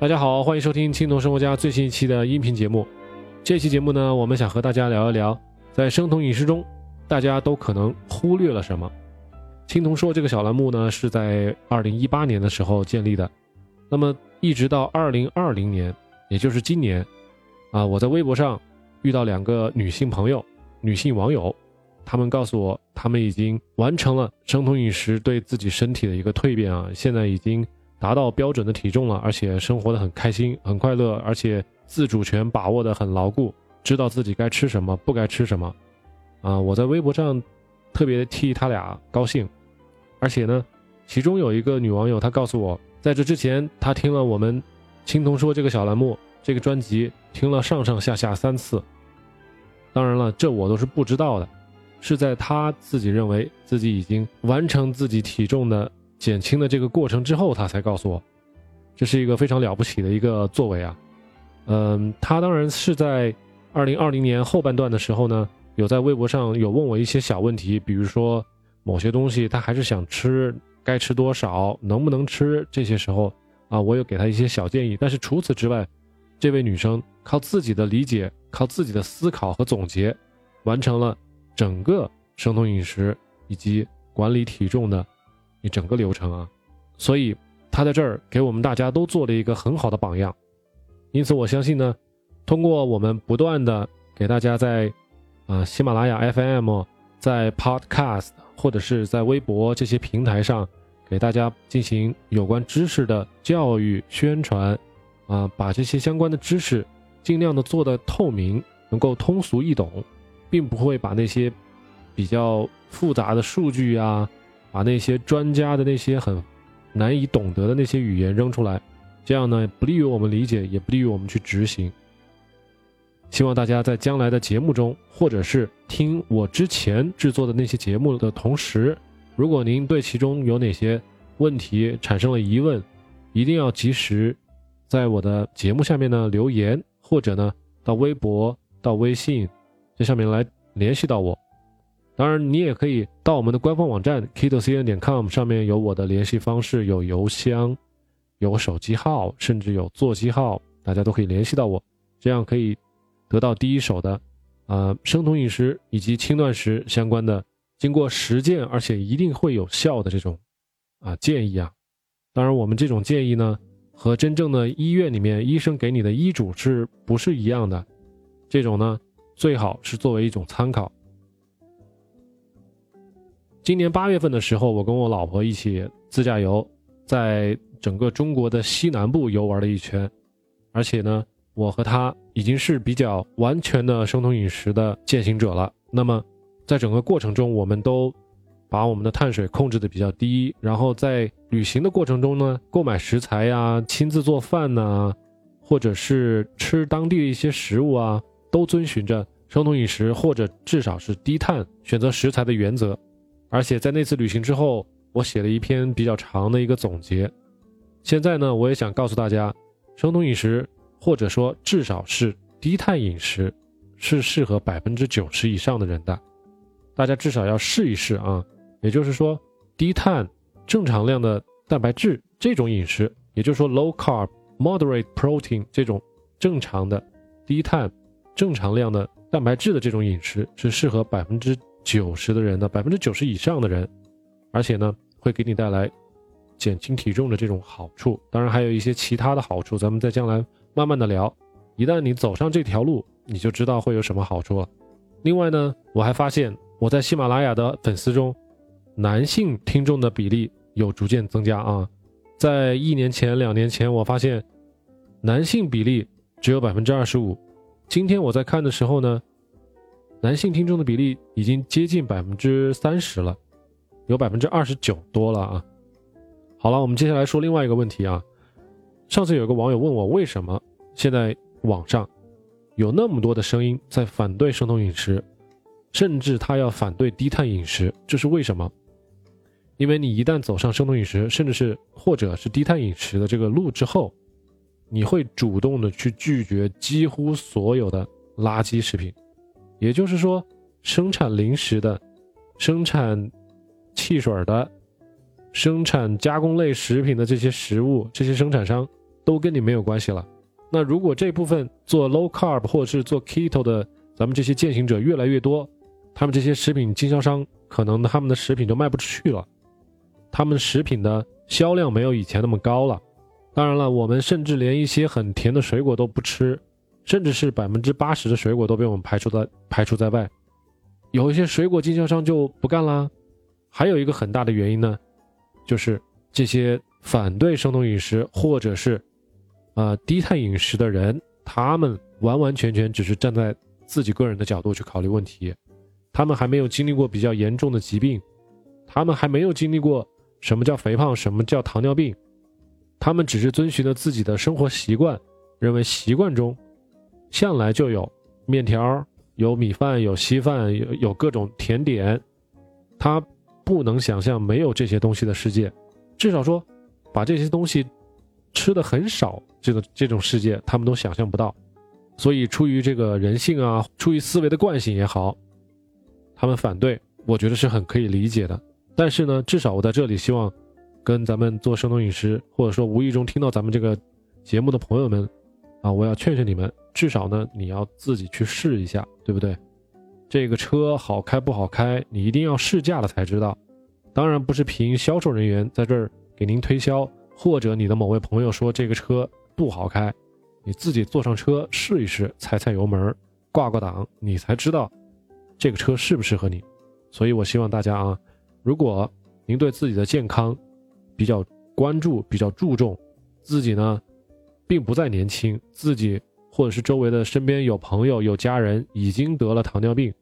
大家好，欢迎收听青铜生活家最新一期的音频节目。这期节目呢，我们想和大家聊一聊，在生酮饮食中，大家都可能忽略了什么。青铜说这个小栏目呢，是在二零一八年的时候建立的，那么一直到二零二零年，也就是今年，啊，我在微博上遇到两个女性朋友、女性网友，她们告诉我，她们已经完成了生酮饮食对自己身体的一个蜕变啊，现在已经。达到标准的体重了，而且生活的很开心、很快乐，而且自主权把握的很牢固，知道自己该吃什么、不该吃什么。啊，我在微博上特别替他俩高兴。而且呢，其中有一个女网友，她告诉我，在这之前，她听了我们“青铜说”这个小栏目、这个专辑，听了上上下下三次。当然了，这我都是不知道的，是在她自己认为自己已经完成自己体重的。减轻的这个过程之后，他才告诉我，这是一个非常了不起的一个作为啊。嗯，他当然是在二零二零年后半段的时候呢，有在微博上有问我一些小问题，比如说某些东西他还是想吃，该吃多少，能不能吃，这些时候啊，我有给他一些小建议。但是除此之外，这位女生靠自己的理解，靠自己的思考和总结，完成了整个生酮饮食以及管理体重的。一整个流程啊，所以他在这儿给我们大家都做了一个很好的榜样，因此我相信呢，通过我们不断的给大家在啊喜马拉雅 FM、在 Podcast 或者是在微博这些平台上给大家进行有关知识的教育宣传，啊，把这些相关的知识尽量的做的透明，能够通俗易懂，并不会把那些比较复杂的数据啊。把那些专家的那些很难以懂得的那些语言扔出来，这样呢不利于我们理解，也不利于我们去执行。希望大家在将来的节目中，或者是听我之前制作的那些节目的同时，如果您对其中有哪些问题产生了疑问，一定要及时在我的节目下面呢留言，或者呢到微博、到微信这上面来联系到我。当然，你也可以到我们的官方网站 kitocn 点 com 上面有我的联系方式，有邮箱，有手机号，甚至有座机号，大家都可以联系到我，这样可以得到第一手的，呃，生酮饮食以及轻断食相关的，经过实践而且一定会有效的这种啊建议啊。当然，我们这种建议呢，和真正的医院里面医生给你的医嘱是不是一样的？这种呢，最好是作为一种参考。今年八月份的时候，我跟我老婆一起自驾游，在整个中国的西南部游玩了一圈，而且呢，我和她已经是比较完全的生酮饮食的践行者了。那么，在整个过程中，我们都把我们的碳水控制的比较低，然后在旅行的过程中呢，购买食材呀、亲自做饭呐，或者是吃当地的一些食物啊，都遵循着生酮饮食或者至少是低碳选择食材的原则。而且在那次旅行之后，我写了一篇比较长的一个总结。现在呢，我也想告诉大家，生酮饮食或者说至少是低碳饮食，是适合百分之九十以上的人的。大家至少要试一试啊！也就是说，低碳正常量的蛋白质这种饮食，也就是说 low carb moderate protein 这种正常的低碳正常量的蛋白质的这种饮食，是适合百分之。九十的人呢，百分之九十以上的人，而且呢，会给你带来减轻体重的这种好处。当然，还有一些其他的好处，咱们在将来慢慢的聊。一旦你走上这条路，你就知道会有什么好处了。另外呢，我还发现我在喜马拉雅的粉丝中，男性听众的比例有逐渐增加啊。在一年前、两年前，我发现男性比例只有百分之二十五。今天我在看的时候呢。男性听众的比例已经接近百分之三十了，有百分之二十九多了啊。好了，我们接下来说另外一个问题啊。上次有个网友问我，为什么现在网上有那么多的声音在反对生酮饮食，甚至他要反对低碳饮食，这是为什么？因为你一旦走上生酮饮食，甚至是或者是低碳饮食的这个路之后，你会主动的去拒绝几乎所有的垃圾食品。也就是说，生产零食的、生产汽水的、生产加工类食品的这些食物，这些生产商都跟你没有关系了。那如果这部分做 low carb 或者是做 keto 的，咱们这些践行者越来越多，他们这些食品经销商可能他们的食品就卖不出去了，他们食品的销量没有以前那么高了。当然了，我们甚至连一些很甜的水果都不吃，甚至是百分之八十的水果都被我们排除在排除在外。有一些水果经销商就不干啦。还有一个很大的原因呢，就是这些反对生酮饮食或者是啊低碳饮食的人，他们完完全全只是站在自己个人的角度去考虑问题，他们还没有经历过比较严重的疾病，他们还没有经历过什么叫肥胖，什么叫糖尿病。他们只是遵循了自己的生活习惯，认为习惯中向来就有面条、有米饭、有稀饭、有有各种甜点。他不能想象没有这些东西的世界，至少说把这些东西吃的很少，这个这种世界他们都想象不到。所以出于这个人性啊，出于思维的惯性也好，他们反对，我觉得是很可以理解的。但是呢，至少我在这里希望。跟咱们做生酮饮食，或者说无意中听到咱们这个节目的朋友们，啊，我要劝劝你们，至少呢，你要自己去试一下，对不对？这个车好开不好开，你一定要试驾了才知道。当然不是凭销售人员在这儿给您推销，或者你的某位朋友说这个车不好开，你自己坐上车试一试，踩踩油门，挂挂档，你才知道这个车适不适合你。所以我希望大家啊，如果您对自己的健康，比较关注、比较注重自己呢，并不再年轻。自己或者是周围的身边有朋友、有家人已经得了糖尿病，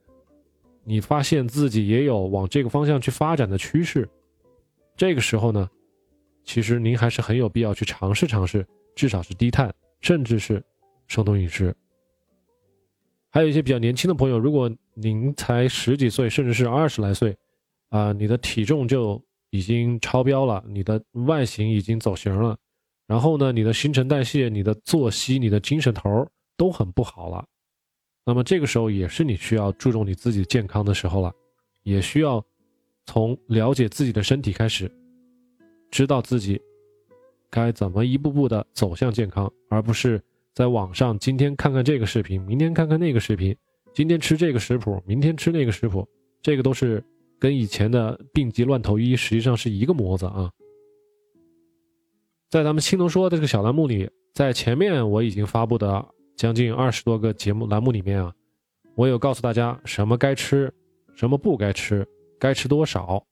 你发现自己也有往这个方向去发展的趋势，这个时候呢，其实您还是很有必要去尝试尝试，至少是低碳，甚至是生酮饮食。还有一些比较年轻的朋友，如果您才十几岁，甚至是二十来岁，啊，你的体重就。已经超标了，你的外形已经走形了，然后呢，你的新陈代谢、你的作息、你的精神头都很不好了。那么这个时候也是你需要注重你自己健康的时候了，也需要从了解自己的身体开始，知道自己该怎么一步步的走向健康，而不是在网上今天看看这个视频，明天看看那个视频，今天吃这个食谱，明天吃那个食谱，这个都是。跟以前的病急乱投医实际上是一个模子啊。在咱们青铜说的这个小栏目里，在前面我已经发布的将近二十多个节目栏目里面啊，我有告诉大家什么该吃，什么不该吃，该吃多少。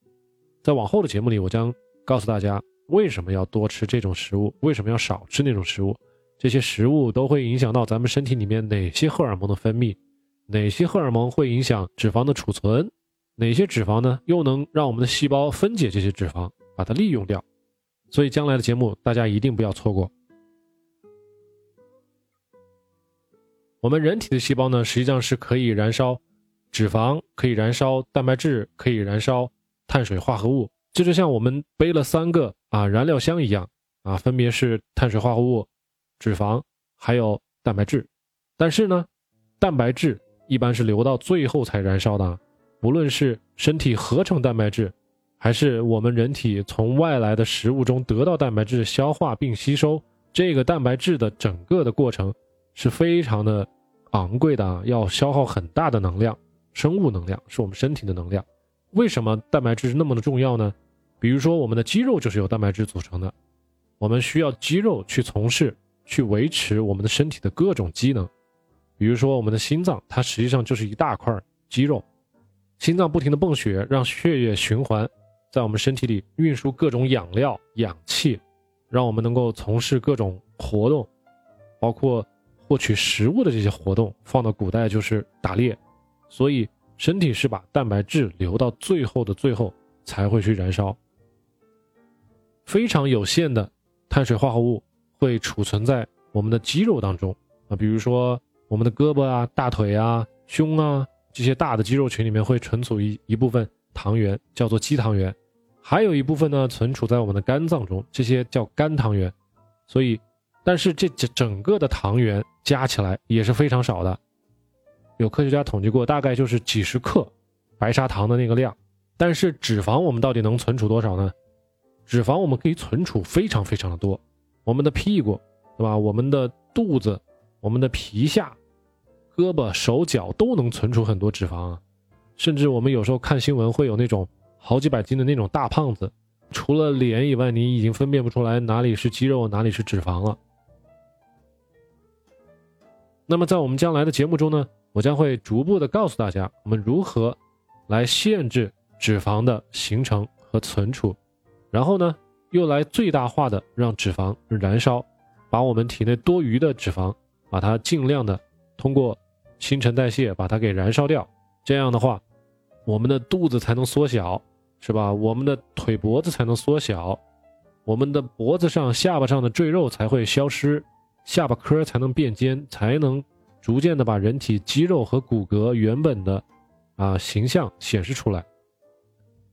在往后的节目里，我将告诉大家为什么要多吃这种食物，为什么要少吃那种食物，这些食物都会影响到咱们身体里面哪些荷尔蒙的分泌，哪些荷尔蒙会影响脂肪的储存。哪些脂肪呢？又能让我们的细胞分解这些脂肪，把它利用掉？所以将来的节目大家一定不要错过。我们人体的细胞呢，实际上是可以燃烧脂肪，可以燃烧蛋白质，可以燃烧碳水化合物。这就像我们背了三个啊燃料箱一样啊，分别是碳水化合物、脂肪还有蛋白质。但是呢，蛋白质一般是留到最后才燃烧的。不论是身体合成蛋白质，还是我们人体从外来的食物中得到蛋白质、消化并吸收，这个蛋白质的整个的过程是非常的昂贵的啊，要消耗很大的能量，生物能量是我们身体的能量。为什么蛋白质是那么的重要呢？比如说我们的肌肉就是由蛋白质组成的，我们需要肌肉去从事、去维持我们的身体的各种机能。比如说我们的心脏，它实际上就是一大块肌肉。心脏不停的泵血，让血液循环，在我们身体里运输各种养料、氧气，让我们能够从事各种活动，包括获取食物的这些活动。放到古代就是打猎，所以身体是把蛋白质留到最后的最后才会去燃烧。非常有限的碳水化合物会储存在我们的肌肉当中啊，比如说我们的胳膊啊、大腿啊、胸啊。这些大的肌肉群里面会存储一一部分糖原，叫做肌糖原，还有一部分呢存储在我们的肝脏中，这些叫肝糖原。所以，但是这整整个的糖原加起来也是非常少的，有科学家统计过，大概就是几十克白砂糖的那个量。但是脂肪我们到底能存储多少呢？脂肪我们可以存储非常非常的多，我们的屁股对吧？我们的肚子、我们的皮下、胳膊、手脚都能存储很多脂肪啊。甚至我们有时候看新闻会有那种好几百斤的那种大胖子，除了脸以外，你已经分辨不出来哪里是肌肉，哪里是脂肪了。那么在我们将来的节目中呢，我将会逐步的告诉大家，我们如何来限制脂肪的形成和存储，然后呢，又来最大化的让脂肪燃烧，把我们体内多余的脂肪，把它尽量的通过新陈代谢把它给燃烧掉。这样的话。我们的肚子才能缩小，是吧？我们的腿脖子才能缩小，我们的脖子上、下巴上的赘肉才会消失，下巴颏才能变尖，才能逐渐的把人体肌肉和骨骼原本的啊形象显示出来。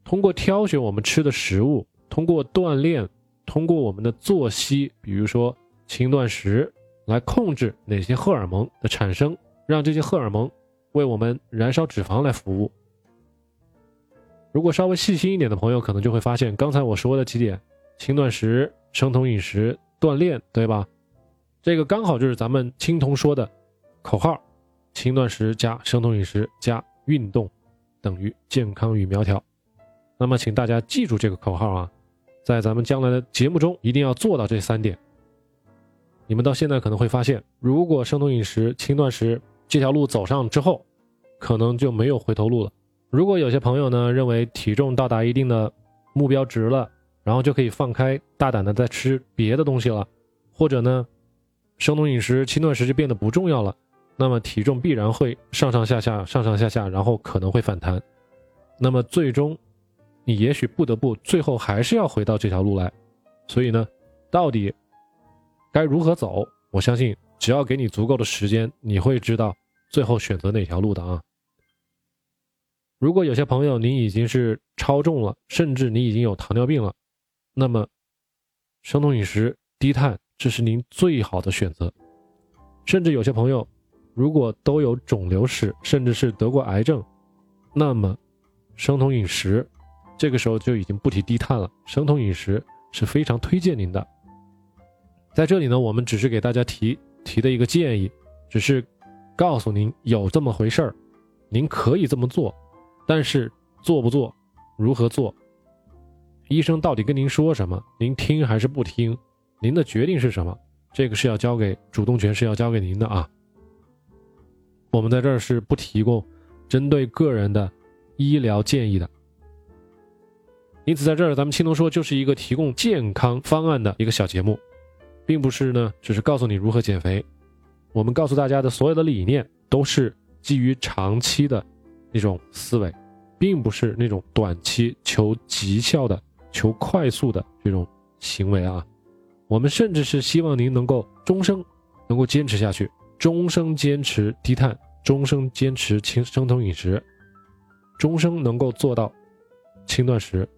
通过挑选我们吃的食物，通过锻炼，通过我们的作息，比如说轻断食，来控制哪些荷尔蒙的产生，让这些荷尔蒙为我们燃烧脂肪来服务。如果稍微细心一点的朋友，可能就会发现，刚才我说的几点：轻断食、生酮饮食、锻炼，对吧？这个刚好就是咱们青铜说的口号：轻断食加生酮饮食加运动等于健康与苗条。那么，请大家记住这个口号啊，在咱们将来的节目中一定要做到这三点。你们到现在可能会发现，如果生酮饮食、轻断食这条路走上之后，可能就没有回头路了。如果有些朋友呢认为体重到达一定的目标值了，然后就可以放开大胆的再吃别的东西了，或者呢，生酮饮食、轻断食就变得不重要了，那么体重必然会上上下下、上上下下，然后可能会反弹，那么最终，你也许不得不最后还是要回到这条路来。所以呢，到底该如何走？我相信只要给你足够的时间，你会知道最后选择哪条路的啊。如果有些朋友您已经是超重了，甚至你已经有糖尿病了，那么生酮饮食、低碳这是您最好的选择。甚至有些朋友如果都有肿瘤史，甚至是得过癌症，那么生酮饮食这个时候就已经不提低碳了。生酮饮食是非常推荐您的。在这里呢，我们只是给大家提提的一个建议，只是告诉您有这么回事儿，您可以这么做。但是做不做，如何做？医生到底跟您说什么？您听还是不听？您的决定是什么？这个是要交给主动权是要交给您的啊。我们在这儿是不提供针对个人的医疗建议的。因此，在这儿咱们青铜说就是一个提供健康方案的一个小节目，并不是呢，只是告诉你如何减肥。我们告诉大家的所有的理念都是基于长期的。那种思维，并不是那种短期求绩效的、求快速的这种行为啊。我们甚至是希望您能够终生能够坚持下去，终生坚持低碳，终生坚持轻生酮饮食，终生能够做到轻断食。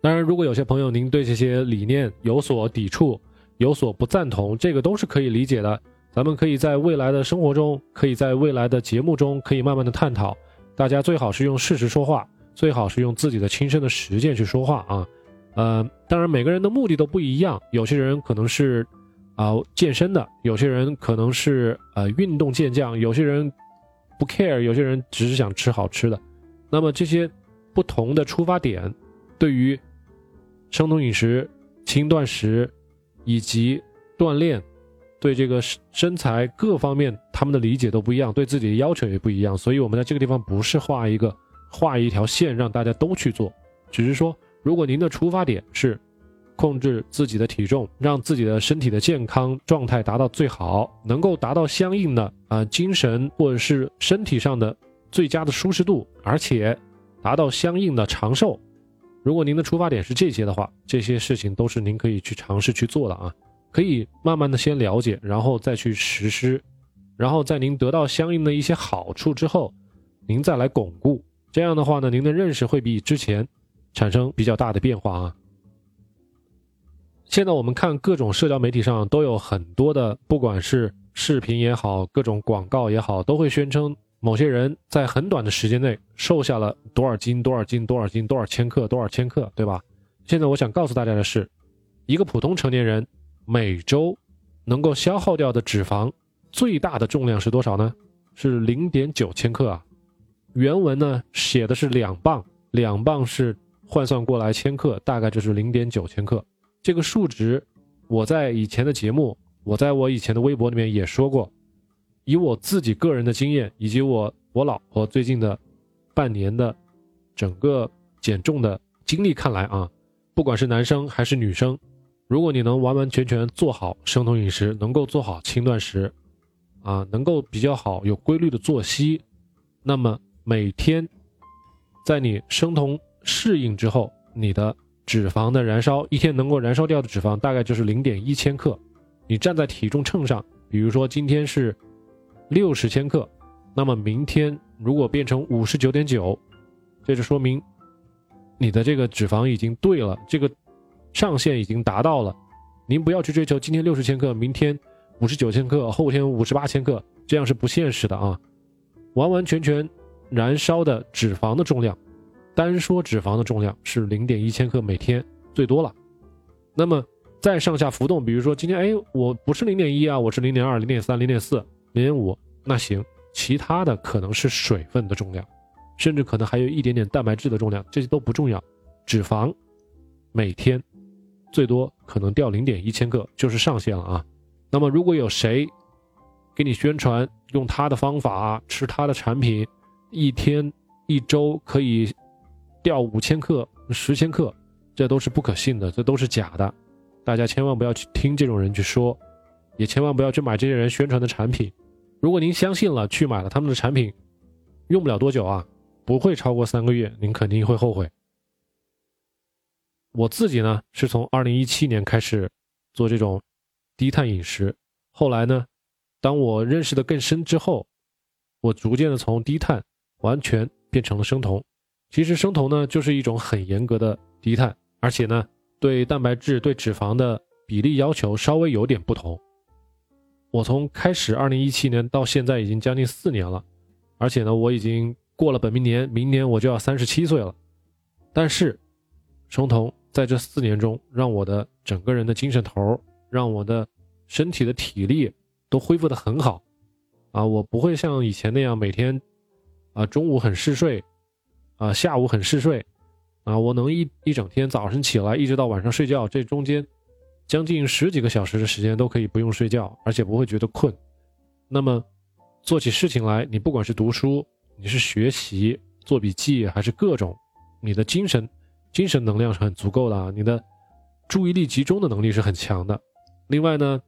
当然，如果有些朋友您对这些理念有所抵触、有所不赞同，这个都是可以理解的。咱们可以在未来的生活中，可以在未来的节目中，可以慢慢的探讨。大家最好是用事实说话，最好是用自己的亲身的实践去说话啊。呃，当然每个人的目的都不一样，有些人可能是啊健身的，有些人可能是呃运动健将，有些人不 care，有些人只是想吃好吃的。那么这些不同的出发点，对于生酮饮食、轻断食以及锻炼。对这个身材各方面，他们的理解都不一样，对自己的要求也不一样，所以我们在这个地方不是画一个画一条线让大家都去做，只是说，如果您的出发点是控制自己的体重，让自己的身体的健康状态达到最好，能够达到相应的啊精神或者是身体上的最佳的舒适度，而且达到相应的长寿，如果您的出发点是这些的话，这些事情都是您可以去尝试去做的啊。可以慢慢的先了解，然后再去实施，然后在您得到相应的一些好处之后，您再来巩固。这样的话呢，您的认识会比之前产生比较大的变化啊。现在我们看各种社交媒体上都有很多的，不管是视频也好，各种广告也好，都会宣称某些人在很短的时间内瘦下了多少斤、多少斤、多少斤、多少千克、多少千克，对吧？现在我想告诉大家的是，一个普通成年人。每周能够消耗掉的脂肪最大的重量是多少呢？是零点九千克啊。原文呢写的是两磅，两磅是换算过来千克，大概就是零点九千克。这个数值，我在以前的节目，我在我以前的微博里面也说过。以我自己个人的经验，以及我我老婆最近的半年的整个减重的经历看来啊，不管是男生还是女生，如果你能完完全全做好生酮饮食，能够做好轻断食，啊，能够比较好有规律的作息，那么每天在你生酮适应之后，你的脂肪的燃烧一天能够燃烧掉的脂肪大概就是零点一千克。你站在体重秤上，比如说今天是。六十千克，那么明天如果变成五十九点九，这就说明你的这个脂肪已经对了，这个上限已经达到了。您不要去追求今天六十千克，明天五十九千克，后天五十八千克，这样是不现实的啊！完完全全燃烧的脂肪的重量，单说脂肪的重量是零点一千克每天最多了。那么再上下浮动，比如说今天哎，我不是零点一啊，我是零点二、零点三、零点四。零点五，那行，其他的可能是水分的重量，甚至可能还有一点点蛋白质的重量，这些都不重要。脂肪每天最多可能掉零点一千克，就是上限了啊。那么如果有谁给你宣传用他的方法吃他的产品，一天一周可以掉五千克、十千克，这都是不可信的，这都是假的。大家千万不要去听这种人去说，也千万不要去买这些人宣传的产品。如果您相信了，去买了他们的产品，用不了多久啊，不会超过三个月，您肯定会后悔。我自己呢，是从二零一七年开始做这种低碳饮食，后来呢，当我认识的更深之后，我逐渐的从低碳完全变成了生酮。其实生酮呢，就是一种很严格的低碳，而且呢，对蛋白质、对脂肪的比例要求稍微有点不同。我从开始二零一七年到现在已经将近四年了，而且呢，我已经过了本命年，明年我就要三十七岁了。但是，生酮在这四年中，让我的整个人的精神头，让我的身体的体力都恢复的很好。啊，我不会像以前那样每天，啊中午很嗜睡，啊下午很嗜睡，啊我能一一整天早晨起来一直到晚上睡觉，这中间。将近十几个小时的时间都可以不用睡觉，而且不会觉得困。那么，做起事情来，你不管是读书，你是学习、做笔记，还是各种，你的精神、精神能量是很足够的啊。你的注意力集中的能力是很强的。另外呢，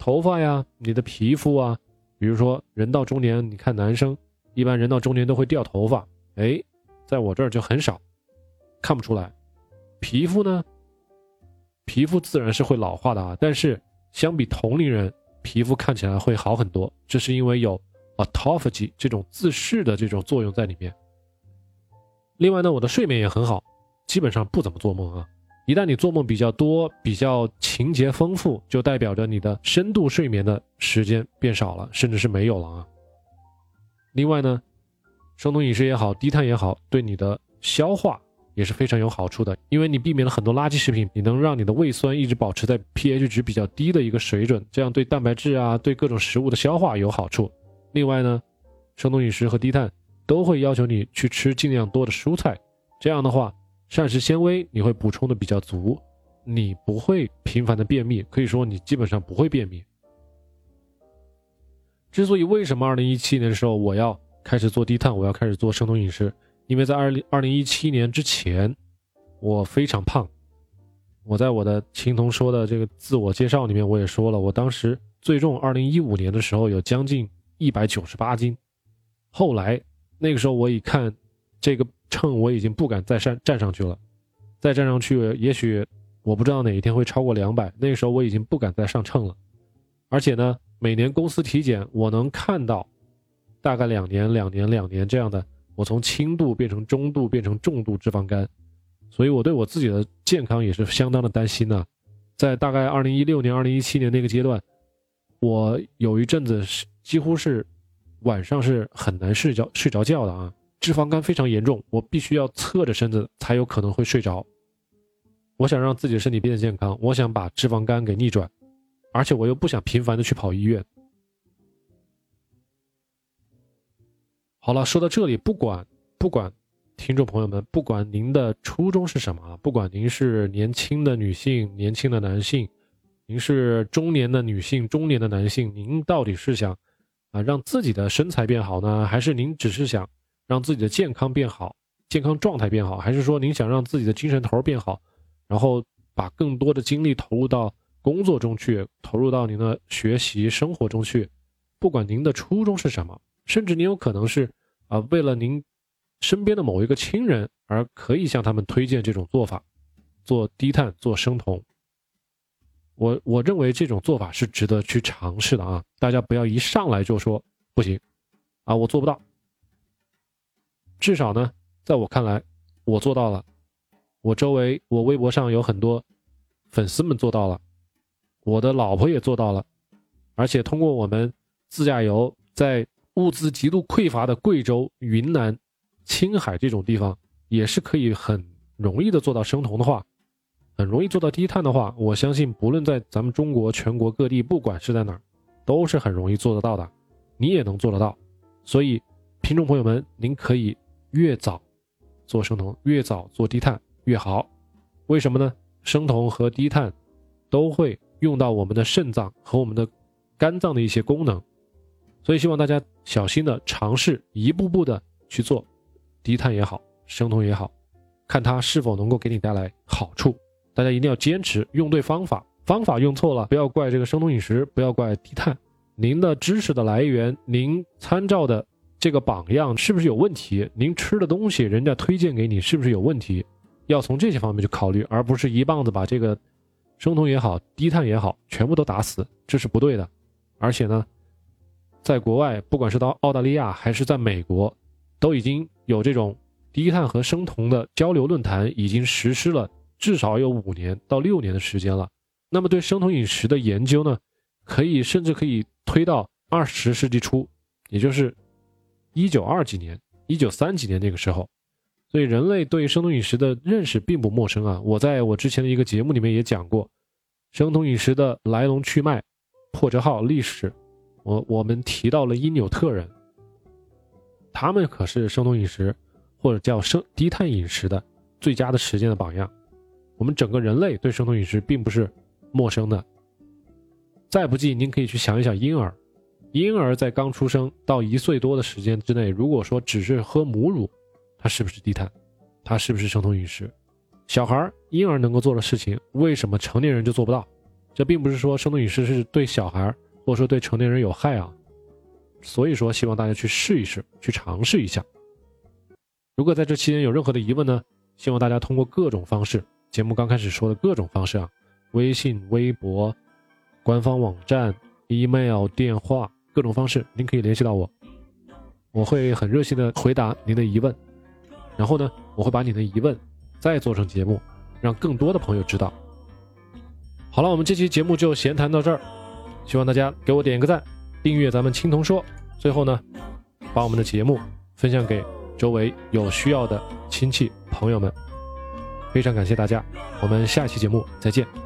头发呀，你的皮肤啊，比如说人到中年，你看男生一般人到中年都会掉头发，哎，在我这儿就很少，看不出来。皮肤呢？皮肤自然是会老化的啊，但是相比同龄人，皮肤看起来会好很多。这是因为有 autophagy 这种自噬的这种作用在里面。另外呢，我的睡眠也很好，基本上不怎么做梦啊。一旦你做梦比较多、比较情节丰富，就代表着你的深度睡眠的时间变少了，甚至是没有了啊。另外呢，生酮饮食也好，低碳也好，对你的消化。也是非常有好处的，因为你避免了很多垃圾食品，你能让你的胃酸一直保持在 pH 值比较低的一个水准，这样对蛋白质啊，对各种食物的消化有好处。另外呢，生酮饮食和低碳都会要求你去吃尽量多的蔬菜，这样的话，膳食纤维你会补充的比较足，你不会频繁的便秘，可以说你基本上不会便秘。之所以为什么二零一七年的时候我要开始做低碳，我要开始做生酮饮食？因为在二零二零一七年之前，我非常胖。我在我的青铜说的这个自我介绍里面，我也说了，我当时最重二零一五年的时候有将近一百九十八斤。后来那个时候我一看这个秤，我已经不敢再上站上去了，再站上去，也许我不知道哪一天会超过两百。那个时候我已经不敢再上秤了，而且呢，每年公司体检，我能看到大概两年、两年、两年这样的。我从轻度变成中度，变成重度脂肪肝，所以我对我自己的健康也是相当的担心呢。在大概二零一六年、二零一七年那个阶段，我有一阵子是几乎是晚上是很难睡觉、睡着觉的啊，脂肪肝非常严重，我必须要侧着身子才有可能会睡着。我想让自己的身体变得健康，我想把脂肪肝给逆转，而且我又不想频繁的去跑医院。好了，说到这里，不管不管听众朋友们，不管您的初衷是什么，不管您是年轻的女性、年轻的男性，您是中年的女性、中年的男性，您到底是想啊让自己的身材变好呢，还是您只是想让自己的健康变好、健康状态变好，还是说您想让自己的精神头变好，然后把更多的精力投入到工作中去，投入到您的学习生活中去？不管您的初衷是什么。甚至您有可能是啊，为了您身边的某一个亲人而可以向他们推荐这种做法，做低碳、做生酮。我我认为这种做法是值得去尝试的啊！大家不要一上来就说不行啊，我做不到。至少呢，在我看来，我做到了。我周围，我微博上有很多粉丝们做到了，我的老婆也做到了，而且通过我们自驾游在。物资极度匮乏的贵州、云南、青海这种地方，也是可以很容易的做到生酮的话，很容易做到低碳的话，我相信不论在咱们中国全国各地，不管是在哪儿，都是很容易做得到的。你也能做得到，所以听众朋友们，您可以越早做生酮，越早做低碳越好。为什么呢？生酮和低碳都会用到我们的肾脏和我们的肝脏的一些功能。所以希望大家小心的尝试，一步步的去做，低碳也好，生酮也好，看它是否能够给你带来好处。大家一定要坚持用对方法，方法用错了，不要怪这个生酮饮食，不要怪低碳。您的知识的来源，您参照的这个榜样是不是有问题？您吃的东西，人家推荐给你是不是有问题？要从这些方面去考虑，而不是一棒子把这个生酮也好，低碳也好，全部都打死，这是不对的。而且呢。在国外，不管是到澳大利亚还是在美国，都已经有这种低碳和生酮的交流论坛，已经实施了至少有五年到六年的时间了。那么对生酮饮食的研究呢，可以甚至可以推到二十世纪初，也就是一九二几年、一九三几年那个时候。所以人类对生酮饮食的认识并不陌生啊。我在我之前的一个节目里面也讲过，生酮饮食的来龙去脉、破折号、历史。我我们提到了因纽特人，他们可是生酮饮食或者叫生低碳饮食的最佳的实践的榜样。我们整个人类对生酮饮食并不是陌生的。再不济，您可以去想一想婴儿，婴儿在刚出生到一岁多的时间之内，如果说只是喝母乳，他是不是低碳？他是不是生酮饮食？小孩婴儿能够做的事情，为什么成年人就做不到？这并不是说生酮饮食是对小孩。或者说对成年人有害啊，所以说希望大家去试一试，去尝试一下。如果在这期间有任何的疑问呢，希望大家通过各种方式，节目刚开始说的各种方式啊，微信、微博、官方网站、email、电话各种方式，您可以联系到我，我会很热心的回答您的疑问。然后呢，我会把你的疑问再做成节目，让更多的朋友知道。好了，我们这期节目就闲谈到这儿。希望大家给我点个赞，订阅咱们青铜说。最后呢，把我们的节目分享给周围有需要的亲戚朋友们。非常感谢大家，我们下期节目再见。